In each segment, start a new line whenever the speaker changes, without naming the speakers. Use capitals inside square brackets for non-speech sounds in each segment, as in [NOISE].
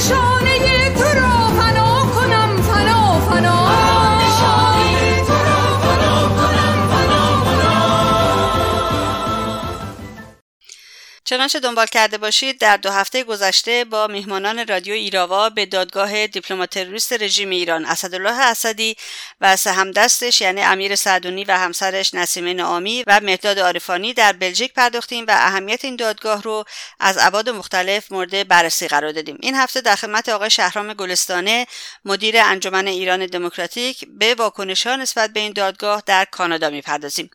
shore. چنانچه دنبال کرده باشید در دو هفته گذشته با میهمانان رادیو ایراوا به دادگاه دیپلمات تروریست رژیم ایران اسدالله اسدی و سهمدستش یعنی امیر سعدونی و همسرش نسیمه نامی و مهداد عارفانی در بلژیک پرداختیم و اهمیت این دادگاه رو از ابعاد مختلف مورد بررسی قرار دادیم. این هفته در خدمت آقای شهرام گلستانه مدیر انجمن ایران دموکراتیک به واکنش ها نسبت به این دادگاه در کانادا می‌پردازیم.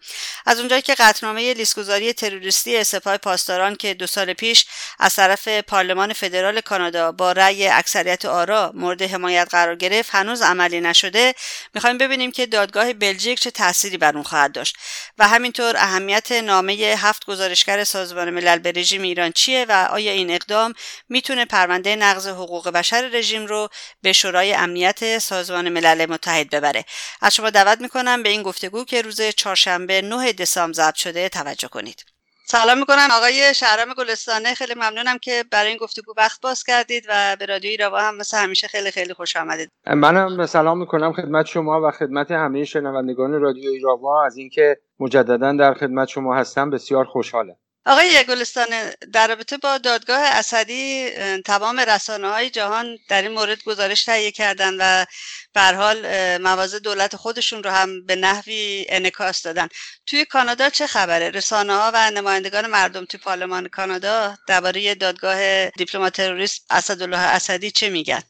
از اونجایی که قطعنامه لیستگذاری تروریستی سپاه پاسداران که دو سال پیش از طرف پارلمان فدرال کانادا با رأی اکثریت آرا مورد حمایت قرار گرفت هنوز عملی نشده. می‌خوایم ببینیم که دادگاه بلژیک چه تأثیری بر اون خواهد داشت. و همینطور اهمیت نامه هفت گزارشگر سازمان ملل به رژیم ایران چیه و آیا این اقدام می‌تونه پرونده نقض حقوق بشر رژیم رو به شورای امنیت سازمان ملل متحد ببره؟ از شما دعوت می‌کنم به این گفتگو که روز چهارشنبه 9 دسامبر ضبط شده توجه کنید. سلام می‌کنم آقای شهرام گلستانه. خیلی ممنونم که برای این گفتگو وقت باز کردید و به رادیو ایراوا هم مثل همیشه خیلی خیلی خوش آمدید.
منم سلام می‌کنم خدمت شما و خدمت همه شنوندگان رادیو ایراوا. از اینکه مجددا در خدمت شما هستم بسیار خوشحالم.
آقای گلستان در رابطه با دادگاه اسدی تمام رسانه های جهان در این مورد گزارش تهیه کردن و به حال مواضع دولت خودشون رو هم به نحوی انکاس دادن. توی کانادا چه خبره؟ رسانه ها و نمایندگان مردم توی پارلمان کانادا درباره دادگاه دیپلمات تروریست اسدالله اسدی چه میگن؟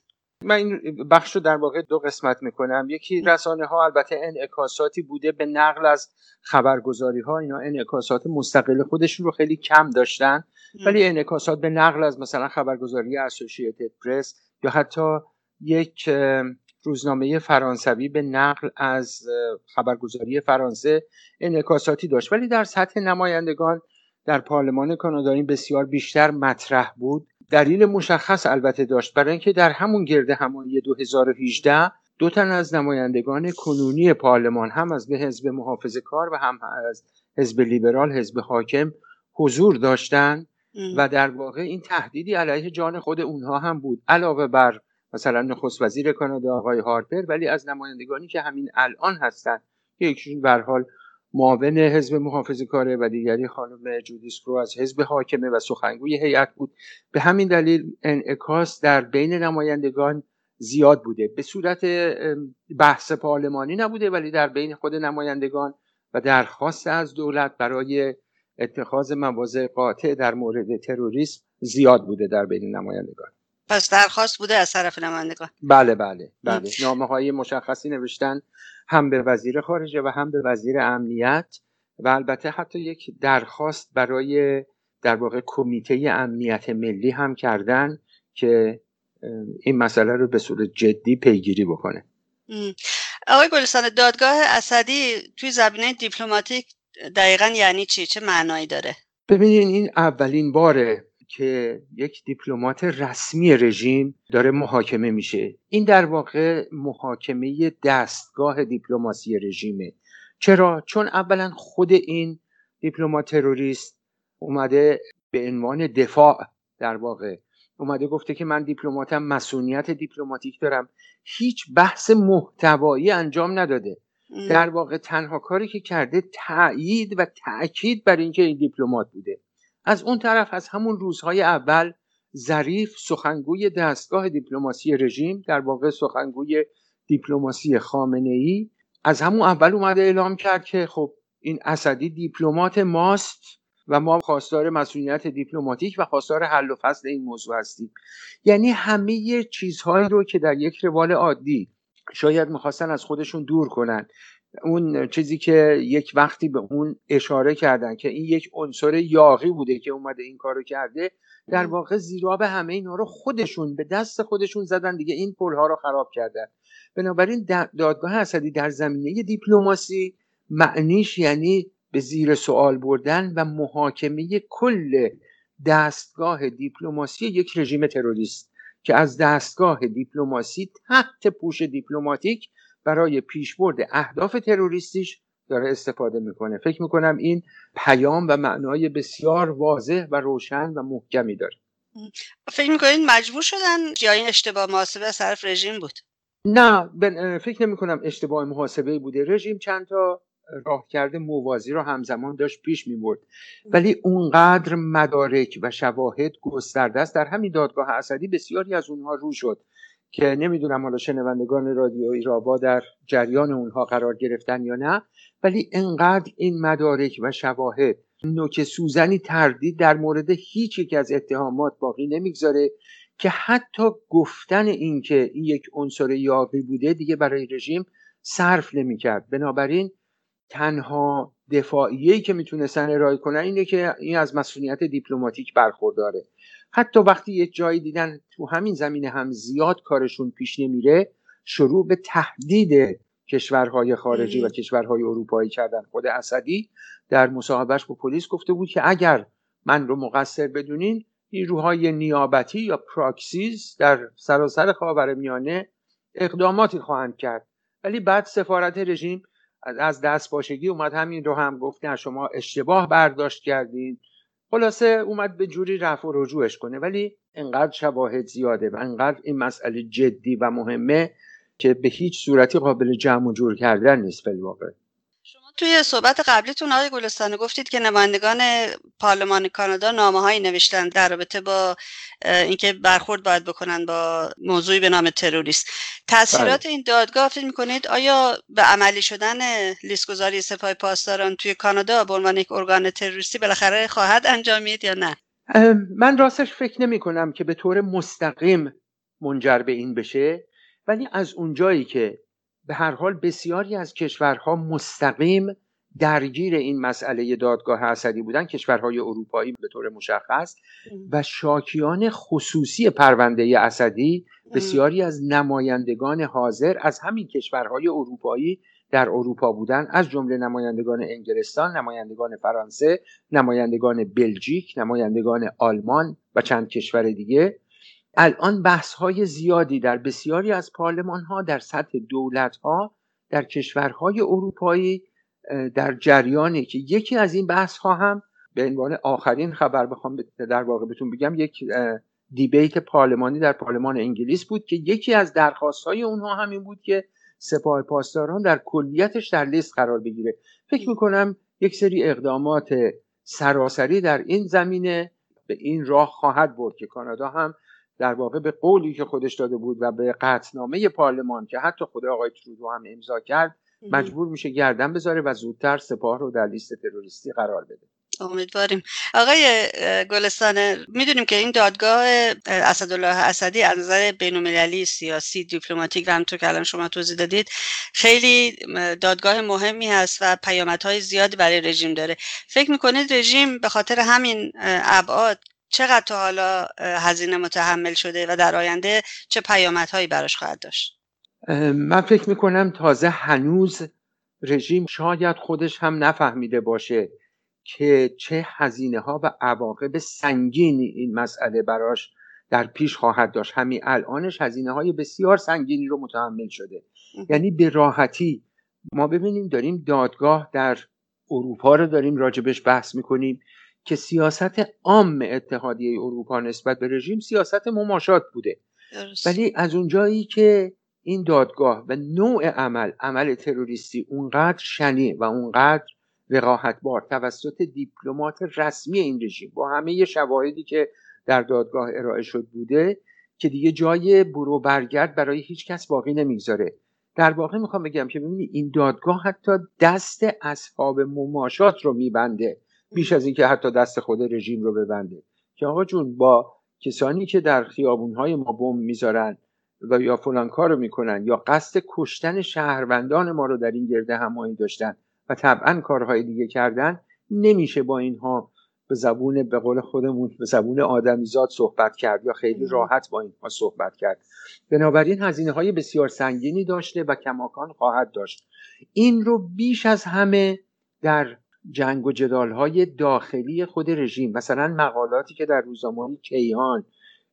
من این بخش رو در واقع دو قسمت می‌کنم. یکی رسانه ها البته انعکاساتی بوده به نقل از خبرگزاری ها اینا انعکاسات مستقل خودشون رو خیلی کم داشتن. ولی انعکاسات به نقل از مثلا خبرگزاری اسوسییتد پرس یا حتی یک روزنامه فرانسوی به نقل از خبرگزاری فرانسه انعکاساتی داشت. ولی در سطح نمایندگان در پارلمان کانادا این بسیار بیشتر مطرح بود. دلیل مشخص البته داشت. برای اینکه در همون گرد همایی 2018 دو تن از نمایندگان کنونی پارلمان هم از به حزب محافظه کار و هم از حزب لیبرال حزب حاکم حضور داشتند و در واقع این تهدیدی علیه جان خود اونها هم بود. علاوه بر مثلا نخست وزیر کانادا آقای هارپر ولی از نمایندگانی که همین الان هستند یکیشون به حال معاون حزب محافظه کاره و دیگری خانم جودیس کرو از حزب حاکمه و سخنگوی هیئت بود. به همین دلیل انعکاس در بین نمایندگان زیاد بوده. به صورت بحث پارلمانی نبوده ولی در بین خود نمایندگان و درخواست از دولت برای اتخاذ مواضع قاطع در مورد تروریسم زیاد بوده در بین نمایندگان.
پس درخواست بوده از طرف نمایندگان.
بله بله بله. نامه های مشخصی نوشتن هم به وزیر خارجه و هم به وزیر امنیت و البته حتی یک درخواست برای در واقع کمیته امنیت ملی هم کردن که این مسئله رو به صورت جدی پیگیری بکنه.
آقای گلستان دادگاه اسدی توی زمینه دیپلماتیک دقیقا یعنی چی؟ چه معنایی داره؟
ببینین این اولین باره که یک دیپلمات رسمی رژیم داره محاکمه میشه. این در واقع محاکمه دستگاه دیپلماسی رژیمه. چرا؟ چون اولا خود این دیپلمات تروریست اومده به عنوان دفاع در واقع اومده گفته که من دیپلماتم مسئولیت دیپلماتیک دارم. هیچ بحث محتوایی انجام نداده. در واقع تنها کاری که کرده تأیید و تأکید بر اینکه این دیپلمات بوده. از اون طرف از همون روزهای اول ظریف سخنگوی دستگاه دیپلماسی رژیم در واقع سخنگوی دیپلماسی خامنه ای از همون اول اومده اعلام کرد که خب این اسدی دیپلمات ماست و ما خواستار مسئولیت دیپلماتیک و خواستار حل و فصل این موضوع هستیم. یعنی همه چیزهایی رو که در یک روال عادی شاید می‌خواستن از خودشون دور کنن. اون چیزی که یک وقتی به اون اشاره کردن که این یک عنصر یاقی بوده که اومده این کارو کرده در واقع زیرا به همه اینا رو خودشون به دست خودشون زدن دیگه این پلها رو خراب کردن. بنابراین دادگاه اسدی در زمینه دیپلماسی معنیش یعنی به زیر سوال بردن و محاکمه کل دستگاه دیپلماسی یک رژیم تروریست که از دستگاه دیپلماسی تحت پوش دیپلماتیک برای پیشبرد اهداف تروریستیش داره استفاده می‌کنه. فکر می‌کنم این پیام و معنای بسیار واضح و روشن و محکمی داره.
فکر می‌کنید مجبور شدن یا این اشتباه محاسبه از طرف رژیم بود؟
نه فکر نمی کنم اشتباه محاسبه بوده. رژیم چند تا راه کرده موازی رو همزمان داشت پیش می برد ولی اونقدر مدارک و شواهد گسترده است در همین دادگاه اسدی بسیاری از اونها رو شد. که نمی‌دونم حالا شنوندگان رادیو ایرابا در جریان اونها قرار گرفتن یا نه ولی انقدر این مدارک و شواهد نوک سوزنی تردید در مورد هیچ یک از اتهامات باقی نمی‌گذاره که حتی گفتن اینکه این یک عنصر یاقی بوده دیگه برای رژیم صرف نمی‌کرد. بنابراین تنها دفاعیه‌ای که می‌تونستن ارائه کنن اینه که این از مسئولیت دیپلماتیک برخورداره. حتی وقتی یک جایی دیدن تو همین زمینه هم زیاد کارشون پیش نمیره شروع به تهدید کشورهای خارجی و کشورهای اروپایی کردن. خود اسدی در مصاحبهش با پلیس گفته بود که اگر من رو مقصر بدونین نیروهای نیابتی یا پراکسیز در سراسر خاور میانه اقداماتی خواهند کرد. ولی بعد سفارت رژیم از دست باشگی اومد همین رو هم گفت نه شما اشتباه برداشت کردین. خلاصه اومد به جوری رفع و رجوعش کنه. ولی انقدر شواهد زیاده و انقدر این مسئله جدی و مهمه که به هیچ صورتی قابل جمع و جور کردن نیست واقع
توی صحبت قبلیتون آقای گلستانه گفتید که نمایندگان پارلمان کانادا نامه هایی نوشتن در رابطه با اینکه برخورد باید بکنن با موضوعی به نام تروریست تاثیرات بله. این دادگاه فکر می‌کنید آیا به عملی شدن لیست گذاری سپاه پاسداران توی کانادا به عنوان یک ارگان تروریستی بالاخره خواهد انجامید یا نه
من راستش فکر نمی کنم که به طور مستقیم منجر به این بشه ولی از اونجایی که به هر حال بسیاری از کشورها مستقیم درگیر این مسئله دادگاه اسدی بودن. کشورهای اروپایی به طور مشخص. و شاکیان خصوصی پرونده اسدی بسیاری از نمایندگان حاضر از همین کشورهای اروپایی در اروپا بودن. از جمله نمایندگان انگلستان، نمایندگان فرانسه، نمایندگان بلژیک، نمایندگان آلمان و چند کشور دیگه. الان بحث های زیادی در بسیاری از پارلمان ها در سطح دولت ها در کشورهای اروپایی در جریانی که یکی از این بحث ها هم به عنوان آخرین خبر بخوام در واقع بهتون بگم یک دیبیت پارلمانی در پارلمان انگلیس بود که یکی از درخواست های اونها همین بود که سپاه پاسداران در کلیتش در لیست قرار بگیره. فکر می‌کنم یک سری اقدامات سراسری در این زمینه به این راه خواهد برد که کانادا هم در واقع به قولی که خودش داده بود و به قطنامه پارلمان که حتی خود آقای ترودو هم امضا کرد مجبور میشه گردن بذاره و زودتر سپاه رو در لیست تروریستی قرار بده.
امیدواریم. آقای گلستان می‌دونیم که این دادگاه اسدالله اسدی از نظر بینالمللی سیاسی دیپلماتیک و همطور که الان شما توضیح دادید خیلی دادگاه مهمی هست و پیامدهای زیادی برای رژیم داره. فکر می‌کنید رژیم به خاطر همین ابعاد چقدر تا حالا هزینه متحمل شده و در آینده چه پیامدهایی براش خواهد داشت؟
من فکر می‌کنم تازه هنوز رژیم شاید خودش هم نفهمیده باشه که چه هزینه ها و عواقب سنگینی این مسئله براش در پیش خواهد داشت. همین الانش هزینه های بسیار سنگینی رو متحمل شده. یعنی به راحتی ما ببینیم داریم دادگاه در اروپا رو داریم راجبش بحث می‌کنیم. که سیاست عام اتحادیه اروپا نسبت به رژیم سیاست مماشات بوده. ولی از اونجایی که این دادگاه و نوع عمل عمل تروریستی اونقدر شنی و اونقدر وقاحتبار توسط دیپلمات رسمی این رژیم با همه شواهدی که در دادگاه ارائه شد بوده که دیگه جای برو برگرد برای هیچ کس باقی نمی‌گذاره. در واقع می‌خوام بگم که ببینید این دادگاه حتی دست اصحاب مماشات رو میبنده. بیش از اینکه حتی دست خود رژیم رو ببنده. که آقا جون با کسانی که در خیابونهای ما بم می‌ذارن و یا فلان کار رو می‌کنن یا قصد کشتن شهروندان ما رو در این گرده همایی داشتن و طبعا کارهای دیگه کردن نمیشه با اینها به زبون به قول خودمون به زبون آدمیزاد صحبت کرد یا خیلی راحت با اینها صحبت کرد. بنابراین هزینه های بسیار سنگینی داشته و کماکان خواهد داشت. این رو بیش از همه در جنگ و جدال های داخلی خود رژیم. مثلا مقالاتی که در روزنامه کیهان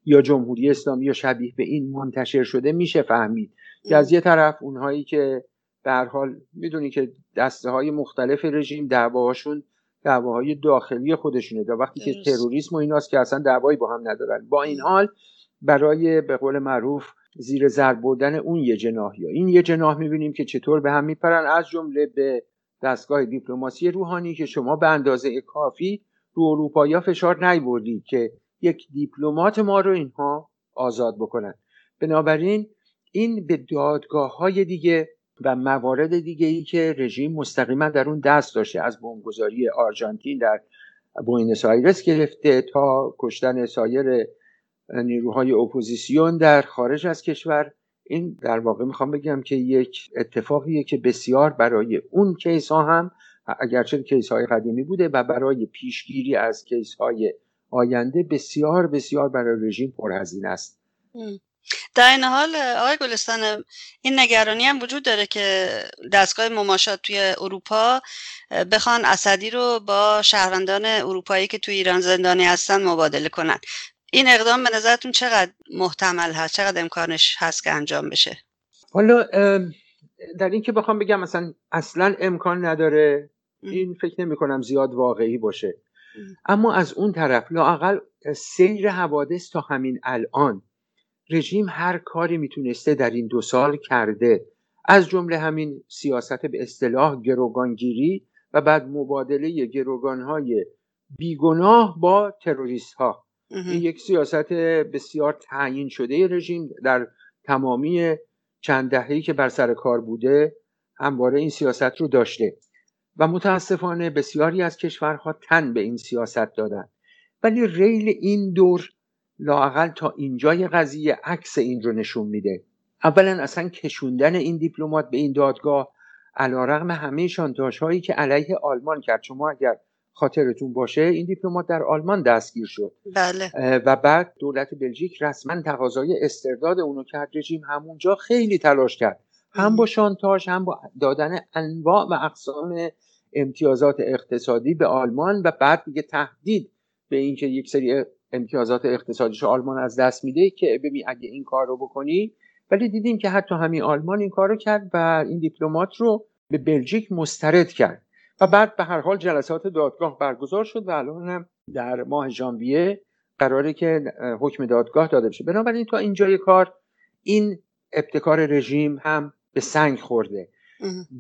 یا جمهوری اسلامی یا شبیه به این منتشر شده میشه فهمید. که از یه طرف اونهایی که در حال می‌دونی که دسته های مختلف رژیم دعواهاشون دعواهای داخلی خودشونه. دا وقتی که تروریسم و ایناست که اصلا دعوایی با هم ندارن. با این حال برای به قول معروف زیر زر بردن اون یه جناح یا این یه جناح می‌بینیم که چطور به هم میپرن. از جمله به دستگاه دیپلماسی روحانی که شما به اندازه کافی رو اروپایی فشار نیوردی که یک دیپلمات ما رو اینها آزاد بکنن. بنابراین این به دادگاه های دیگه و موارد دیگه ای که رژیم مستقیما در اون دست داشته از بمبگذاری آرژانتین در بوینس آیرس گرفته تا کشتن سایر نیروهای اپوزیسیون در خارج از کشور این در واقع می‌خوام بگم که یک اتفاقیه که بسیار برای اون case ها هم اگرچه case های قدیمی بوده و برای پیشگیری از case های آینده بسیار بسیار برای رژیم پرهزینه است.
در این حال آقای گلستان این نگرانی هم وجود داره که دستگاه مماشات توی اروپا بخوان اسدی رو با شهروندان اروپایی که توی ایران زندانی هستن مبادله کنن. این اقدام به نظرتون چقدر محتمل هست؟ چقدر امکانش هست که انجام بشه؟
حالا در این که بخوام بگم مثلا اصلا امکان نداره این فکر نمی کنم زیاد واقعی باشه. اما از اون طرف لاقل سیر حوادث تا همین الان رژیم هر کاری می‌تونسته در این دو سال کرده. از جمله همین سیاست به اصطلاح گروگانگیری و بعد مبادله گروگانهای بیگناه با تروریست ها این یک سیاست بسیار تعیین شده رژیم در تمامی چند دهه‌ای که بر سر کار بوده همواره این سیاست رو داشته و متاسفانه بسیاری از کشورها تن به این سیاست دادن. ولی ریل این دور لاقل تا اینجای قضیه عکس این رو نشون میده. اولا اصلا کشوندن این دیپلمات به این دادگاه علا رقم همه شانتاش هایی که علیه آلمان کرد. شما اگر خاطرتون باشه این دیپلمات در آلمان دستگیر شد.
بله.
و بعد دولت بلژیک رسما تقاضای استرداد اونو کرد رژیم همونجا خیلی تلاش کرد. هم با شانتاژ هم با دادن انواع و اقسام امتیازات اقتصادی به آلمان و بعد دیگه تهدید به اینکه یک سری امتیازات اقتصادیش آلمان از دست میده که ببین اگه این کار رو بکنی. ولی دیدیم که حتی همین آلمان این کار رو کرد و این دیپلمات رو به بلژیک مسترد کرد. و بعد به هر حال جلسات دادگاه برگزار شد و الان هم در ماه ژانویه قراره که حکم دادگاه داده بشه. بنابراین تا اینجای کار این ابتکار رژیم هم به سنگ خورده.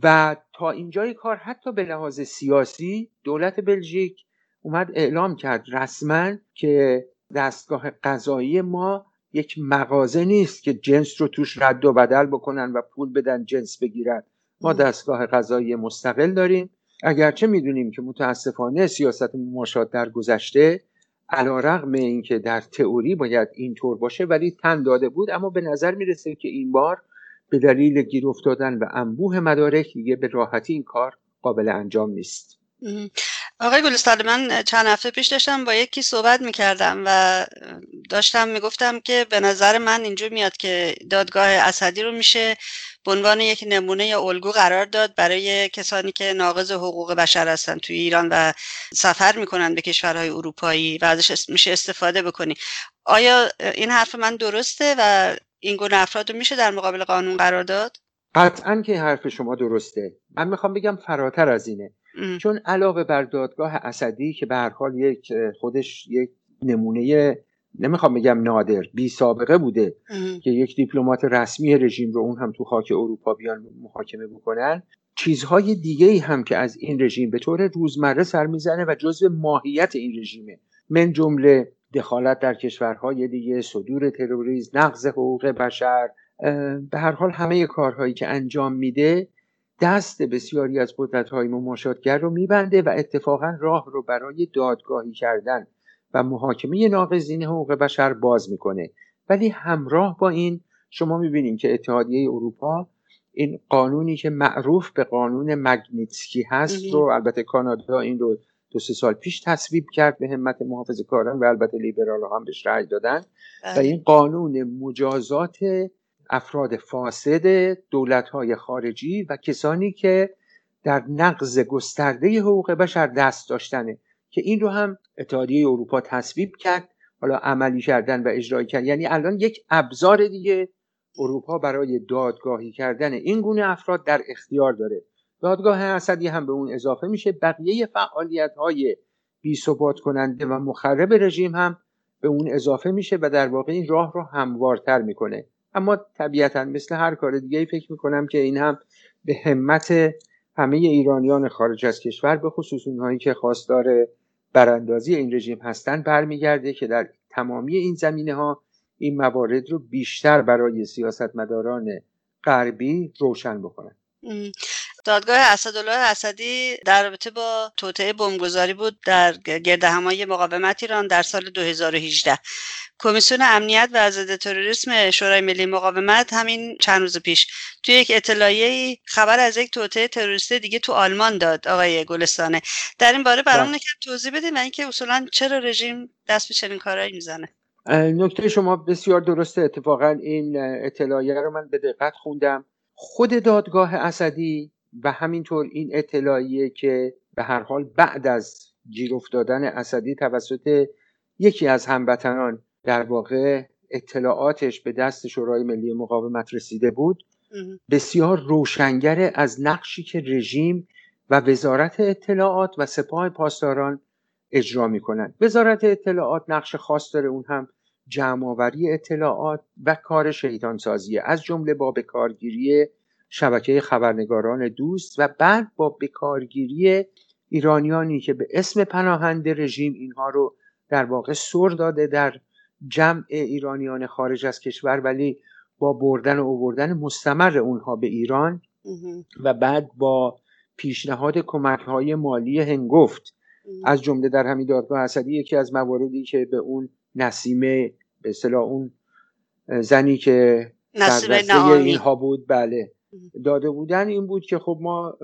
و تا اینجای کار حتی به لحاظ سیاسی دولت بلژیک اومد اعلام کرد رسما که دستگاه قضایی ما یک مغازه نیست که جنس رو توش رد و بدل بکنن و پول بدن جنس بگیرن. ما دستگاه قضایی مستقل داریم. اگرچه می‌دونیم که متاسفانه سیاست مماشات در گذشته علا رقم اینکه در تئوری باید اینطور باشه ولی تن داده بود. اما به نظر می‌رسه که این بار به دلیل گیر افتادن و انبوه مدارک دیگه به راحتی این کار قابل انجام نیست.
آقای گلستان من چند هفته پیش داشتم با یکی صحبت می‌کردم و داشتم می‌گفتم که به نظر من اینجور میاد که دادگاه اسدی رو میشه به عنوان یک نمونه یا الگو قرار داد برای کسانی که ناقض حقوق بشر هستن توی ایران و سفر می‌کنن به کشورهای اروپایی و ازش میشه استفاده بکنی. آیا این حرف من درسته و این گونه افراد رو میشه در مقابل قانون قرار داد؟
قطعا که حرف شما درسته. من می‌خوام بگم فراتر از اینه. چون علاوه بر دادگاه اسدی که به هر حال یک خودش یک نمونه نمی‌خوام بگم نادر بی سابقه بوده که یک دیپلمات رسمی رژیم رو اون هم تو خاک اروپا بیان محاکمه بکنن. چیزهای دیگه ای هم که از این رژیم به طور روزمره سر می‌زنه و جزء ماهیت این رژیمه. من جمله دخالت در کشورهای دیگه صدور تروریسم نقض حقوق بشر به هر حال همه کارهایی که انجام میده دست بسیاری از قدرت‌های مماشاتگر رو میبنده و اتفاقا راه رو برای دادگاهی کردن و محاکمه ناقضین حقوق بشر باز می‌کنه. ولی همراه با این شما می‌بینید که اتحادیه اروپا این قانونی که معروف به قانون مگنیتسکی هست رو البته کانادا این رو دو سه سال پیش تصویب کرد به همت محافظ کاران و البته لیبرال هم بهش رأی دادن. و بله. این قانون مجازات افراد فاسد دولت های خارجی و کسانی که در نقض گسترده حقوق بشر دست داشتنه که این رو هم اتحادیه اروپا تصویب کرد حالا عملی کردن و اجرایی کردن. یعنی الان یک ابزار دیگه اروپا برای دادگاهی کردن این گونه افراد در اختیار داره. دادگاه اسدی هم به اون اضافه میشه. بقیه فعالیت های بی ثبات کننده و مخرب رژیم هم به اون اضافه میشه و در واقع این راه رو هموارتر می‌کنه. اما طبیعتا مثل هر کار دیگه فکر می‌کنم که این هم به همت همه ایرانیان خارج از کشور به خصوص اونهایی که خواستار براندازی این رژیم هستند برمیگرده که در تمامی این زمینه ها این موارد رو بیشتر برای سیاستمداران غربی روشن بکنن.
دادگاه اسدالله اسدی در رابطه با توطعه بمبگذاری بود در گرد همایی مقاومت ایران در سال 2018 کمیسیون امنیت و ضد تروریسم شورای ملی مقاومت همین چند روز پیش توی یک اطلاعیه خبر از یک توطعه تروریستی دیگه تو آلمان داد آقای گلستانه. در این باره برامون بله. توضیح بدید و اینکه اصولا چرا رژیم دست به چنین کارهایی می‌زنه.
نکته شما بسیار درسته. اتفاقا این اطلاعیه رو من به دقت خوندم. خود دادگاه اسدی و همینطور این اطلاعیه که به هر حال بعد از گیر افتادن اسدی توسط یکی از هموطنان در واقع اطلاعاتش به دست شورای ملی مقاومت رسیده بود بسیار روشنگر از نقشی که رژیم و وزارت اطلاعات و سپاه پاسداران اجرا می‌کنند. وزارت اطلاعات نقش خاص داره اون هم جمعآوری اطلاعات و کار شیطان سازیه از جمله با بکارگیری شبکه خبرنگاران دوست و بعد با بکارگیری ایرانیانی که به اسم پناهنده رژیم اینها رو در واقع سر داده در جمع ایرانیان خارج از کشور ولی با بردن و اووردن مستمر اونها به ایران و بعد با پیشنهاد کمک های مالی هنگفت. از جمله در همین دادگاه اسدی یکی از مواردی که به اون نسیمه به اصطلاح اون زنی که
نسیمه
اینها بود بله. داده بودن این بود که خب ما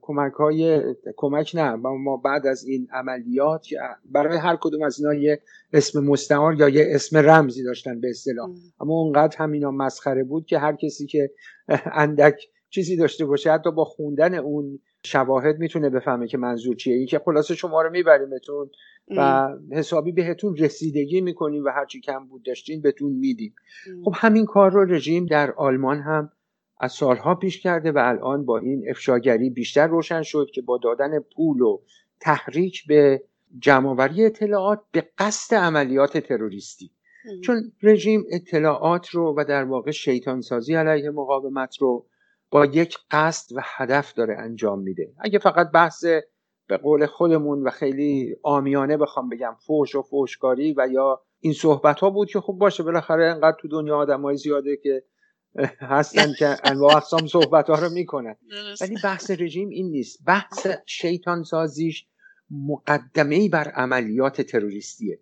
کمک های کمک نه ما بعد از این عملیات برای هر کدوم از اینا یه اسم مستعار یا یه اسم رمزی داشتن به اصطلاح. اما اونقدر همینا مسخره بود که هر کسی که [LAUGHS] اندک چیزی داشته باشه حتی با خوندن اون شواهد می‌تونه بفهمه که منظور چیه. این که خلاصه شما رو میبریمتون و حسابی بهتون رسیدگی می‌کنیم و هرچی کم بود داشتین بهتون میدیم. خب همین کار رو رژیم در آلمان هم از سالها پیش کرده و الان با این افشاگری بیشتر روشن شد که با دادن پول و تحریک به جمعآوری اطلاعات به قصد عملیات تروریستی. چون رژیم اطلاعات رو و در واقع شیطانسازی علیه مقاومت رو با یک قصد و هدف داره انجام میده. اگه فقط بحث به قول خودمون و خیلی آمیانه بخوام بگم فوش و فوشکاری و یا این صحبت ها بود که خب باشه بالاخره انقدر تو دنیا آدم زیاده که هستن که انواع اقسام صحبت ها رو می‌کنن. ولی بحث رژیم این نیست. بحث شیطان سازیش مقدمه ای بر عملیات تروریستیه.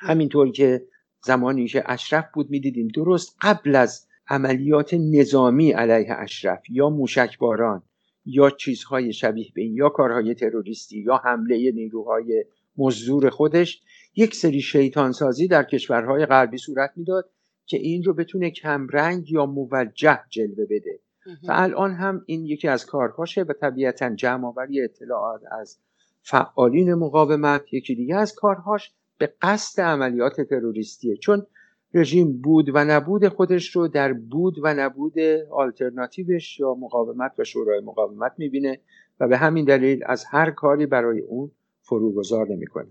همینطور که زمانی که اشرف بود می‌دیدیم درست قبل از عملیات نظامی علیه اشرف یا موشکباران یا چیزهای شبیه به این یا کارهای تروریستی یا حمله نیروهای مزدور خودش یک سری شیطانسازی در کشورهای غربی صورت می‌داد که این رو بتونه کمرنگ یا موجه جلوه بده. و الان هم این یکی از کارهاشه و طبیعتا جمعآوری اطلاعات از فعالین مقاومت یکی دیگه از کارهاش به قصد عملیات تروریستیه. چون رژیم بود و نبود خودش رو در بود و نبود آلترناتیوش یا مقاومت و شورای مقاومت می‌بینه و به همین دلیل از هر کاری برای اون فروگذار نمی‌کنه.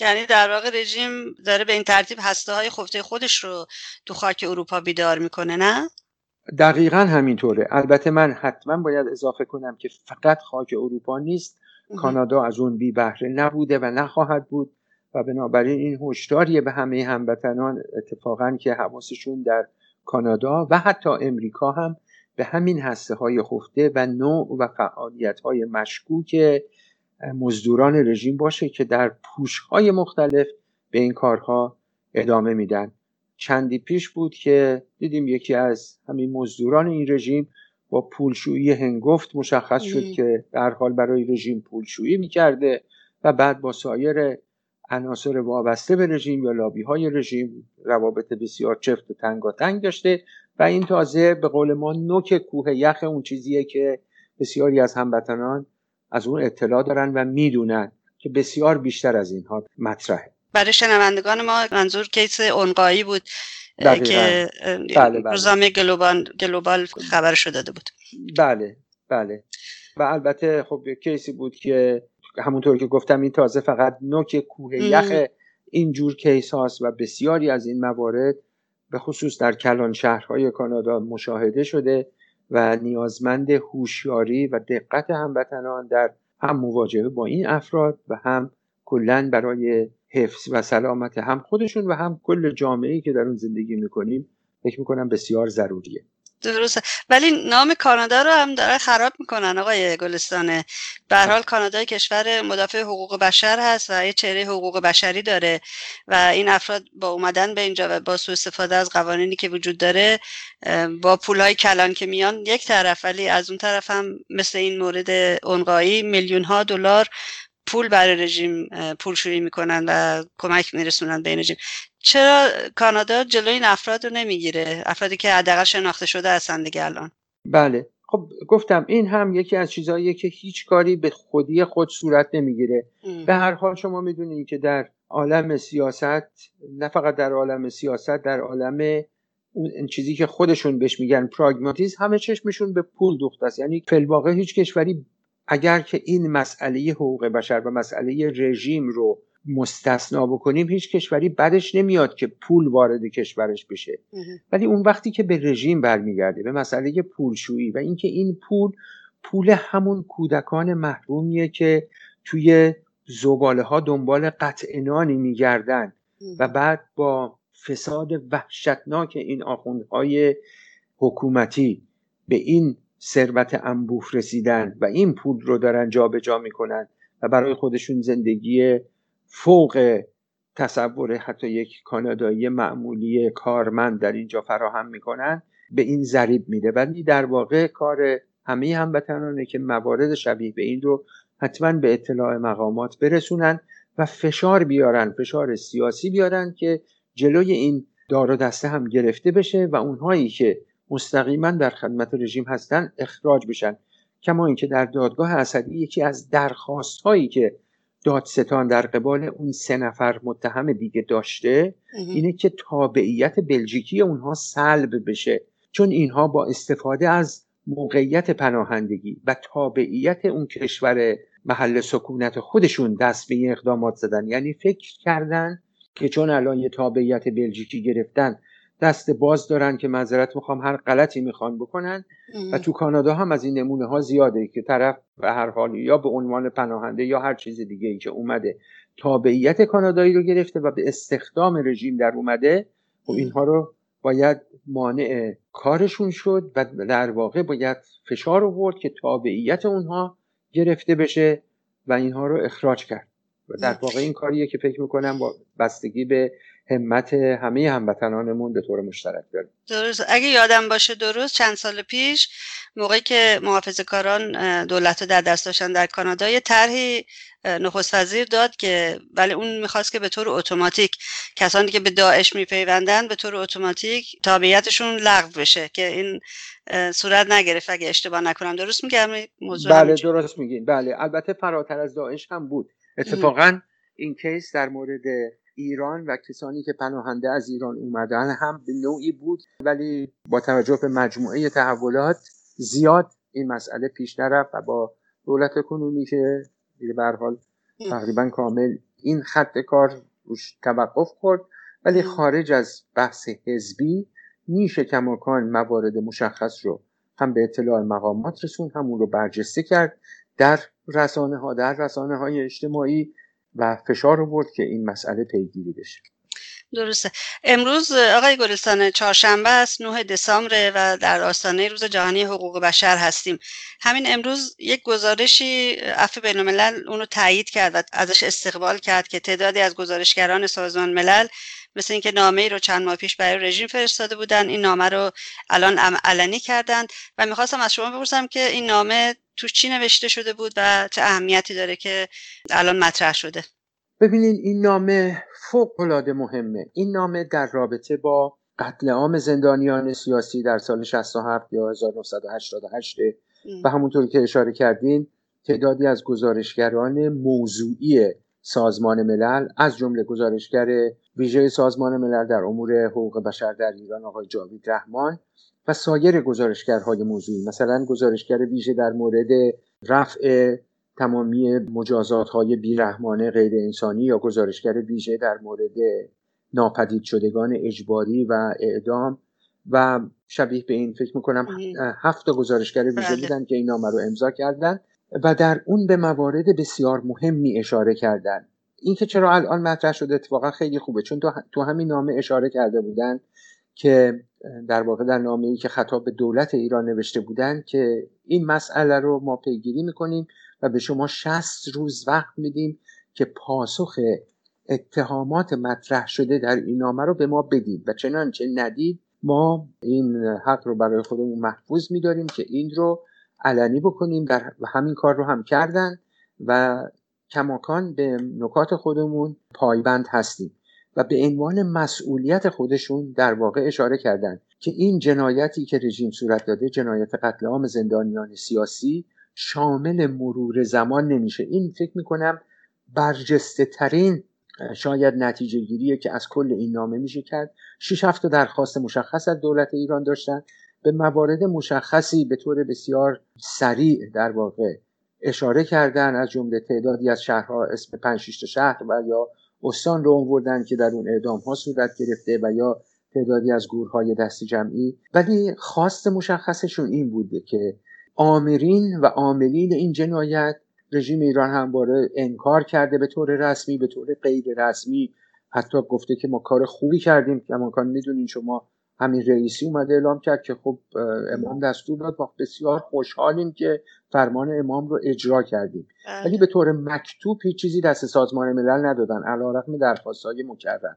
یعنی در واقع رژیم داره به این ترتیب هسته های خفته خودش رو تو خاک اروپا بیدار می‌کنه نه؟
دقیقا همینطوره. البته من حتما باید اضافه کنم که فقط خاک اروپا نیست. کانادا از اون بی بهره نبوده و نخواهد بود و بنابراین این هشداریه به همه هموطنان اتفاقا که حواسشون در کانادا و حتی امریکا هم به همین هسته های خفته و نوع و فعالیت های مشکوک مزدوران رژیم باشه که در پوش های مختلف به این کارها ادامه میدن. چندی پیش بود که دیدیم یکی از همین مزدوران این رژیم با پولشویی هنگفت مشخص شد که در حال برای رژیم پولشویی می‌کرده و بعد با سایر عناصر وابسته به رژیم یا لابی های رژیم روابط بسیار چفت و تنگاتنگ داشته و این تازه به قول ما نوک کوه یخ اون چیزیه که بسیاری از هموطنان از اون اطلاع دارن و می‌دونن که بسیار بیشتر از اینها مطرحه.
برای شنوندگان ما منظور کیس اونقایی بود که بله بله. روزنامه Global, Global خبرشو داده بود.
بله بله. و البته خب case ی بود که همونطور که گفتم این تازه فقط نوک کوه یخ اینجور case هاست و بسیاری از این موارد به خصوص در کلان شهرهای کانادا مشاهده شده. و نیازمند هوشیاری و دقت هموطنان در هم مواجهه با این افراد و هم کلا برای حفظ و سلامت هم خودشون و هم کل جامعه که در اون زندگی می‌کنیم فکر می‌کنم بسیار ضروریه.
درسته. ولی نام کانادا رو هم داره خراب می‌کنن آقای گلستانه به حال کانادا کشور مدافع حقوق بشر هست و یه چهره حقوق بشری داره و این افراد با اومدن به اینجا و با سوء استفاده از قوانینی که وجود داره با پولهای کلان که میان یک طرف ولی از اون طرف هم مثل این مورد اونقایی میلیون ها دلار پول برای رژیم پولشویی می‌کنن و کمک میرسونن به این رژیم. چرا کانادا جلوی این افراد رو نمی‌گیره؟ افرادی که حداقل شناخته شده هستن دیگه الان.
بله. خب گفتم این هم یکی از چیزهاییه که هیچ کاری به خودی خود صورت نمی‌گیره. به هر حال شما می‌دونید که در عالم سیاست نه فقط در عالم سیاست در عالم اون چیزی که خودشون بهش میگن پراگماتیزم همه چشمشون به پول دوخته است. یعنی فلواقع هیچ کشوری اگر که این مسئله حقوق بشر و مسئله رژیم رو مستثنا بکنیم هیچ کشوری بدش نمیاد که پول وارد کشورش بشه. ولی اون وقتی که به رژیم برمیگرده به مسئله پولشویی و اینکه این پول پول همون کودکان محرومیه که توی زباله ها دنبال قطع نانی میگردن و بعد با فساد وحشتناک این آخوندهای حکومتی به این ثروت انبوه رسیدن و این پول رو دارن جابجا جا می‌کنن و برای خودشون زندگی فوق تصور حتی یک کانادایی معمولی کارمند در اینجا فراهم می‌کنن به این ضریب میده ولی در واقع کار همه هموطنانه که موارد شبیه به این رو حتما به اطلاع مقامات برسونن و فشار بیارن فشار سیاسی بیارن که جلوی این دار و دسته هم گرفته بشه و اونهایی که مستقیما در خدمت رژیم هستن اخراج بشن. کما اینکه در دادگاه اسدی یکی از درخواست هایی که دادستان در قبال اون سه نفر متهم دیگه داشته اینه که تابعیت بلژیکی اونها سلب بشه. چون اینها با استفاده از موقعیت پناهندگی و تابعیت اون کشور محل سکونت خودشون دست به این اقدامات زدن. یعنی فکر کردن که چون الان یه تابعیت بلژیکی گرفتن دست باز دارن که معذرت می‌خوام هر غلطی می‌خوان بکنن. و تو کانادا هم از این نمونه ها زیاده که طرف به هر حال یا به عنوان پناهنده یا هر چیز دیگه ای که اومده تابعیت کانادایی رو گرفته و به استخدام رژیم در اومده و خب اینها رو باید مانع کارشون شد و در واقع باید فشار آورد که تابعیت اونها گرفته بشه و اینها رو اخراج کرد. و در واقع این کاریه که فکر می‌کنم با بستگی به همت همه هموطنانمون به طور مشترک داریم.
درست. اگه یادم باشه درست چند سال پیش موقعی که محافظ کاران دولت رو در دست داشتن در کانادا یه طرحی نخست وزیر داد که ولی اون می‌خواست که به طور اتوماتیک کسانی که به داعش میپیوندن به طور اتوماتیک تابعیتشون لغو بشه که این صورت نگرفت. اگه اشتباه نکنم درست میگم؟
موضوع بله درست میگین. بله البته فراتر از داعش هم بود. اتفاقا این کیس در مورد ایران و کسانی که پناهنده از ایران اومدن هم به نوعی بود ولی با توجه به مجموعه تحولات زیاد این مسئله پیش نرفت و با دولت کنونی که به حال تقریبا کامل این خط کار روش توقف کرد ولی خارج از بحث حزبی میشه کماکان موارد مشخص رو هم به اطلاع مقامات رسون هم اون رو برجسته کرد در رسانه ها در رسانه های اجتماعی و فشار آورد که این مسئله پیگیری بشه.
درسته. امروز آقای گلستان چهارشنبه است 9 دسامبر و در آستانه روز جهانی حقوق بشر هستیم. همین امروز یک گزارشی عفو بین الملل اونو تایید کرد و ازش استقبال کرد که تعدادی از گزارشگران سازمان ملل مثل اینکه نامه ای رو چند ماه پیش برای رژیم فرستاده بودن این نامه رو الان علنی کردند. و می‌خواستم از شما بپرسم که این نامه توش چی نوشته شده بود و چه اهمیتی داره که الان مطرح شده؟
ببینید این نامه فوق العاده مهمه. این نامه در رابطه با قتل عام زندانیان سیاسی در سال 67 یا 1988 و همونطور که اشاره کردین تعدادی از گزارشگران موضوعی سازمان ملل از جمله گزارشگر ویژه سازمان ملل در امور حقوق بشر در ایران آقای جاوید رحمان و سایر گزارشگرهای موضوعی مثلا گزارشگر ویژه در مورد رفع تمامی مجازات های بیرحمانه غیر انسانی یا گزارشگر ویژه در مورد ناپدید شدگان اجباری و اعدام و شبیه به این فکر می‌کنم هفت گزارشگر ویژه بله. بودن که این نامه رو امضا کردن و در اون به موارد بسیار مهمی اشاره کردن این که چرا الان مطرح شده اتفاقا خیلی خوبه چون تو همین نامه اشاره کرده بودن که در واقع در نامه ای که خطاب به دولت ایران نوشته بودن که این مسئله رو ما پیگیری می‌کنیم و به شما 60 روز وقت میدیم که پاسخ اتهامات مطرح شده در این نامه رو به ما بدید و چنانچه ندید ما این حق رو برای خودمون محفوظ میداریم که این رو علنی بکنیم در همین کار رو هم کردن و کماکان به نکات خودمون پایبند هستیم. و به عنوان مسئولیت خودشون در واقع اشاره کردند که این جنایتی که رژیم صورت داده جنایت قتل عام زندانیان سیاسی شامل مرور زمان نمیشه. این فکر می‌کنم برجسته ترین شاید نتیجه گیریه که از کل این نامه میشه کرد. شش هفت درخواست مشخص از دولت ایران داشتن. به موارد مشخصی به طور بسیار سریع در واقع اشاره کردن از جمله تعدادی از شهرها اسم 5 6 شهر و یا استان رو آوردن که در اون اعدام ها صورت گرفته و یا تعدادی از گورهای دست جمعی. ولی خواست مشخصشون این بوده که آمرین و عاملین این جنایت رژیم ایران همواره انکار کرده به طور رسمی به طور غیر رسمی. حتی گفته که ما کار خوبی کردیم. که امکان می‌دونین شما همین رئیسی اومده اعلام کرد که خب امام دستور داد. ما بسیار خوشحالیم که فرمان امام رو اجرا کردیم. بله. ولی به طور مکتوب هیچ چیزی دست سازمان ملل ندادن. علیرغم درخواستهای مکرر.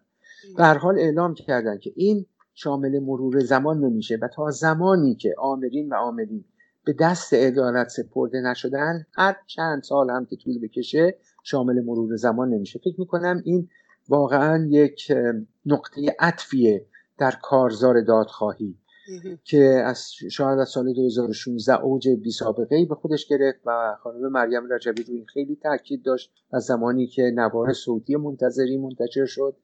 به هر حال اعلام کردن که این شامل مرور زمان نمیشه و تا زمانی که آمرین و آمرین به دست عدالت سپرده نشدن هر چند سال هم که طول بکشه شامل مرور زمان نمیشه. فکر می‌کنم این واقعا یک نقطه عطفیه در کارزار دادخواهی که از شاید از سال 2016 اوج بی سابقه ای به خودش گرفت و خانم مریم رجبی روی این خیلی تاکید داشت از زمانی که نوار صوتی منتظری منتشر شد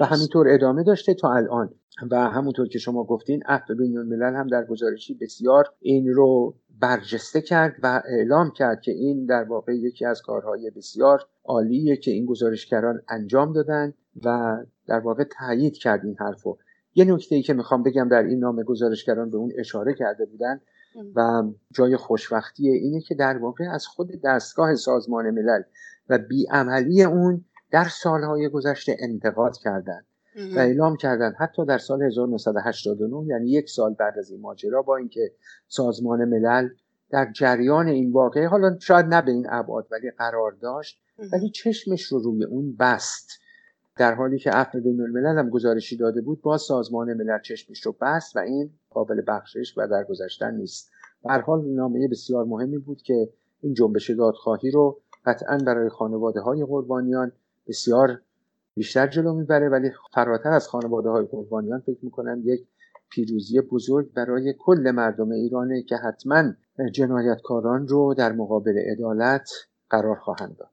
و همینطور ادامه داشته تا الان. و همونطور که شما گفتین عهد بین الملل هم در گزارشی بسیار این رو برجسته کرد و اعلام کرد که این در واقع یکی از کارهای بسیار عالیه که این گزارشگران انجام دادن و در واقع تایید کرد این حرفو. یه نکته ای که می‌خوام بگم در این نامه گزارشگران به اون اشاره کرده بودن و جای خوشبختی اینه که در واقع از خود دستگاه سازمان ملل و بیعملی اون در سالهای گذشته انتقاد کردند و اعلام کردند حتی در سال 1989 یعنی یک سال بعد از این ماجرا با اینکه سازمان ملل در جریان این واقعه حالا شاید نه به این ابعاد ولی قرار داشت ولی چشمش رو روی اون بست. در حالی که عفو بین الملل هم گزارشی داده بود با سازمان ملل چشمش رو بست و این قابل بخشش و در گذشتن نیست. در حال نامه بسیار مهمی بود که این جنبش دادخواهی رو قطعا برای خانواده های قربانیان بسیار بیشتر جلو می‌بره ولی فراتر از خانواده های قربانیان فکر می‌کنم یک پیروزی بزرگ برای کل مردم ایرانه که حتما جنایتکاران رو در مقابل عدالت قرار خواهند داد.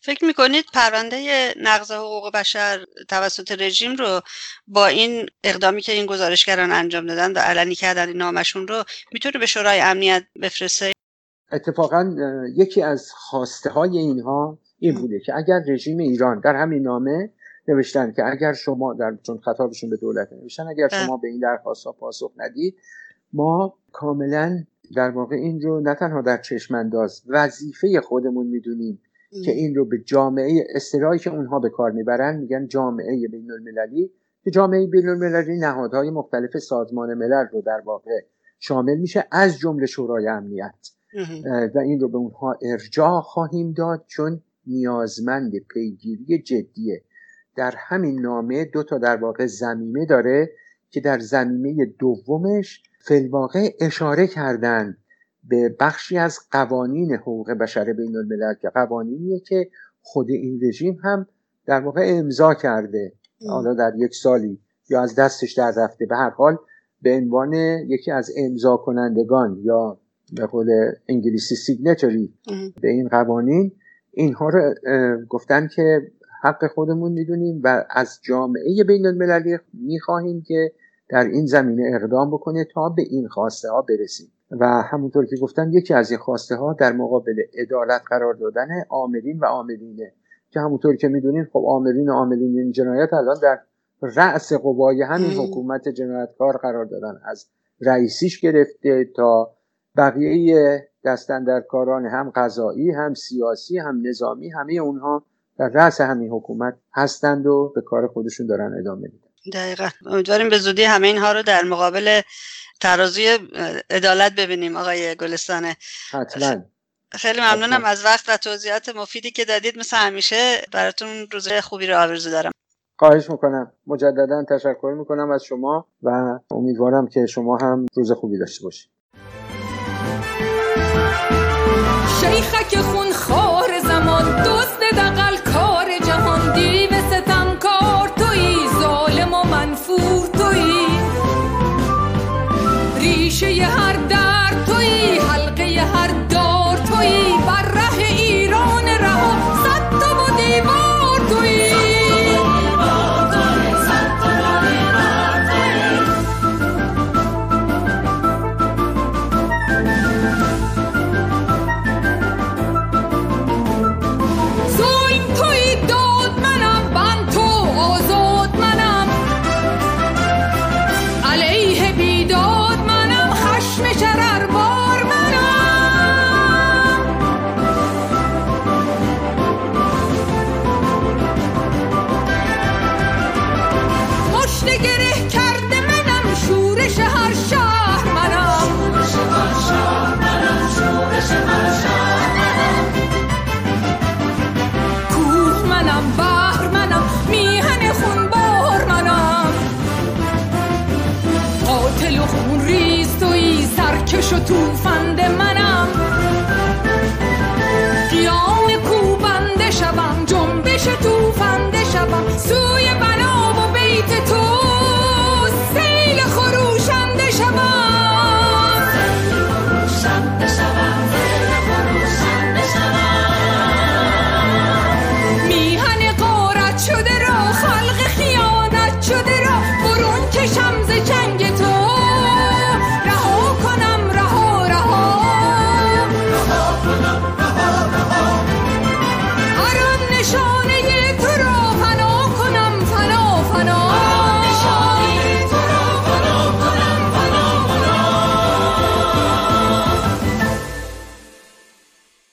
فکر می‌کنید پرونده نقض حقوق بشر توسط رژیم رو با این اقدامی که این گزارشگران انجام دادن و علنی کردن این نامشون رو می‌تونه به شورای امنیت بفرسته؟
اتفاقا یکی از خواسته های اینها این بوده که اگر رژیم ایران در همین نامه نوشتن که اگر شما در چون خطابشون به دولت نوشتن اگر شما به این درخواست ها پاسخ ندید ما کاملا در واقع این رو نه تنها در چشم انداز وظیفه خودمون می‌دونیم که این رو به جامعه اصطلاحی که اونها به کار می‌برن میگن جامعه بین المللی که جامعه بین المللی نهادهای مختلف سازمان ملل رو در واقع شامل میشه از جمله شورای امنیت. و این رو به اونها ارجاع خواهیم داد چون نیازمند پیگیری جدیه در همین نامه دو تا در واقع زمینه داره که در زمینه دومش فلواقع اشاره کردن به بخشی از قوانین حقوق بشر بین الملل که قوانینیه که خود این رژیم هم در واقع امضا کرده حالا در یک سالی یا از دستش در رفته. به هر حال به عنوان یکی از امضا کنندگان یا به قول انگلیسی سیگنچری به این قوانین اینها رو گفتن که حق خودمون می‌دونیم و از جامعه بین المللی می‌خواهیم که در این زمینه اقدام بکنه تا به این خواسته ها برسیم. و همونطور که گفتم یکی از این خواسته ها در مقابل عدالت قرار دادن عاملین و عاملینه که همونطور که می‌دونین خب عاملین و عاملین این جنایت الان در رأس قوای همین حکومت جنایتکار قرار دادن. از رئیسیش گرفته تا بقیه دستندرکاران هم قضایی هم سیاسی هم نظامی همه اونها در رأس همین حکومت هستند و به کار خودشون دارن ادامه میدن.
دقیقا. امیدواریم به زودی همه اینها رو در مقابل ترازوی عدالت ببینیم آقای گلستانه.
حتما.
خیلی ممنونم از وقت و توضیحات مفیدی که دادید. مثل همیشه براتون روز خوبی رو آرزو دارم.
خواهش می‌کنم. مجددا تشکر می‌کنم از شما و امیدوارم که شما هم روز خوبی داشته باشید.
شیخک خون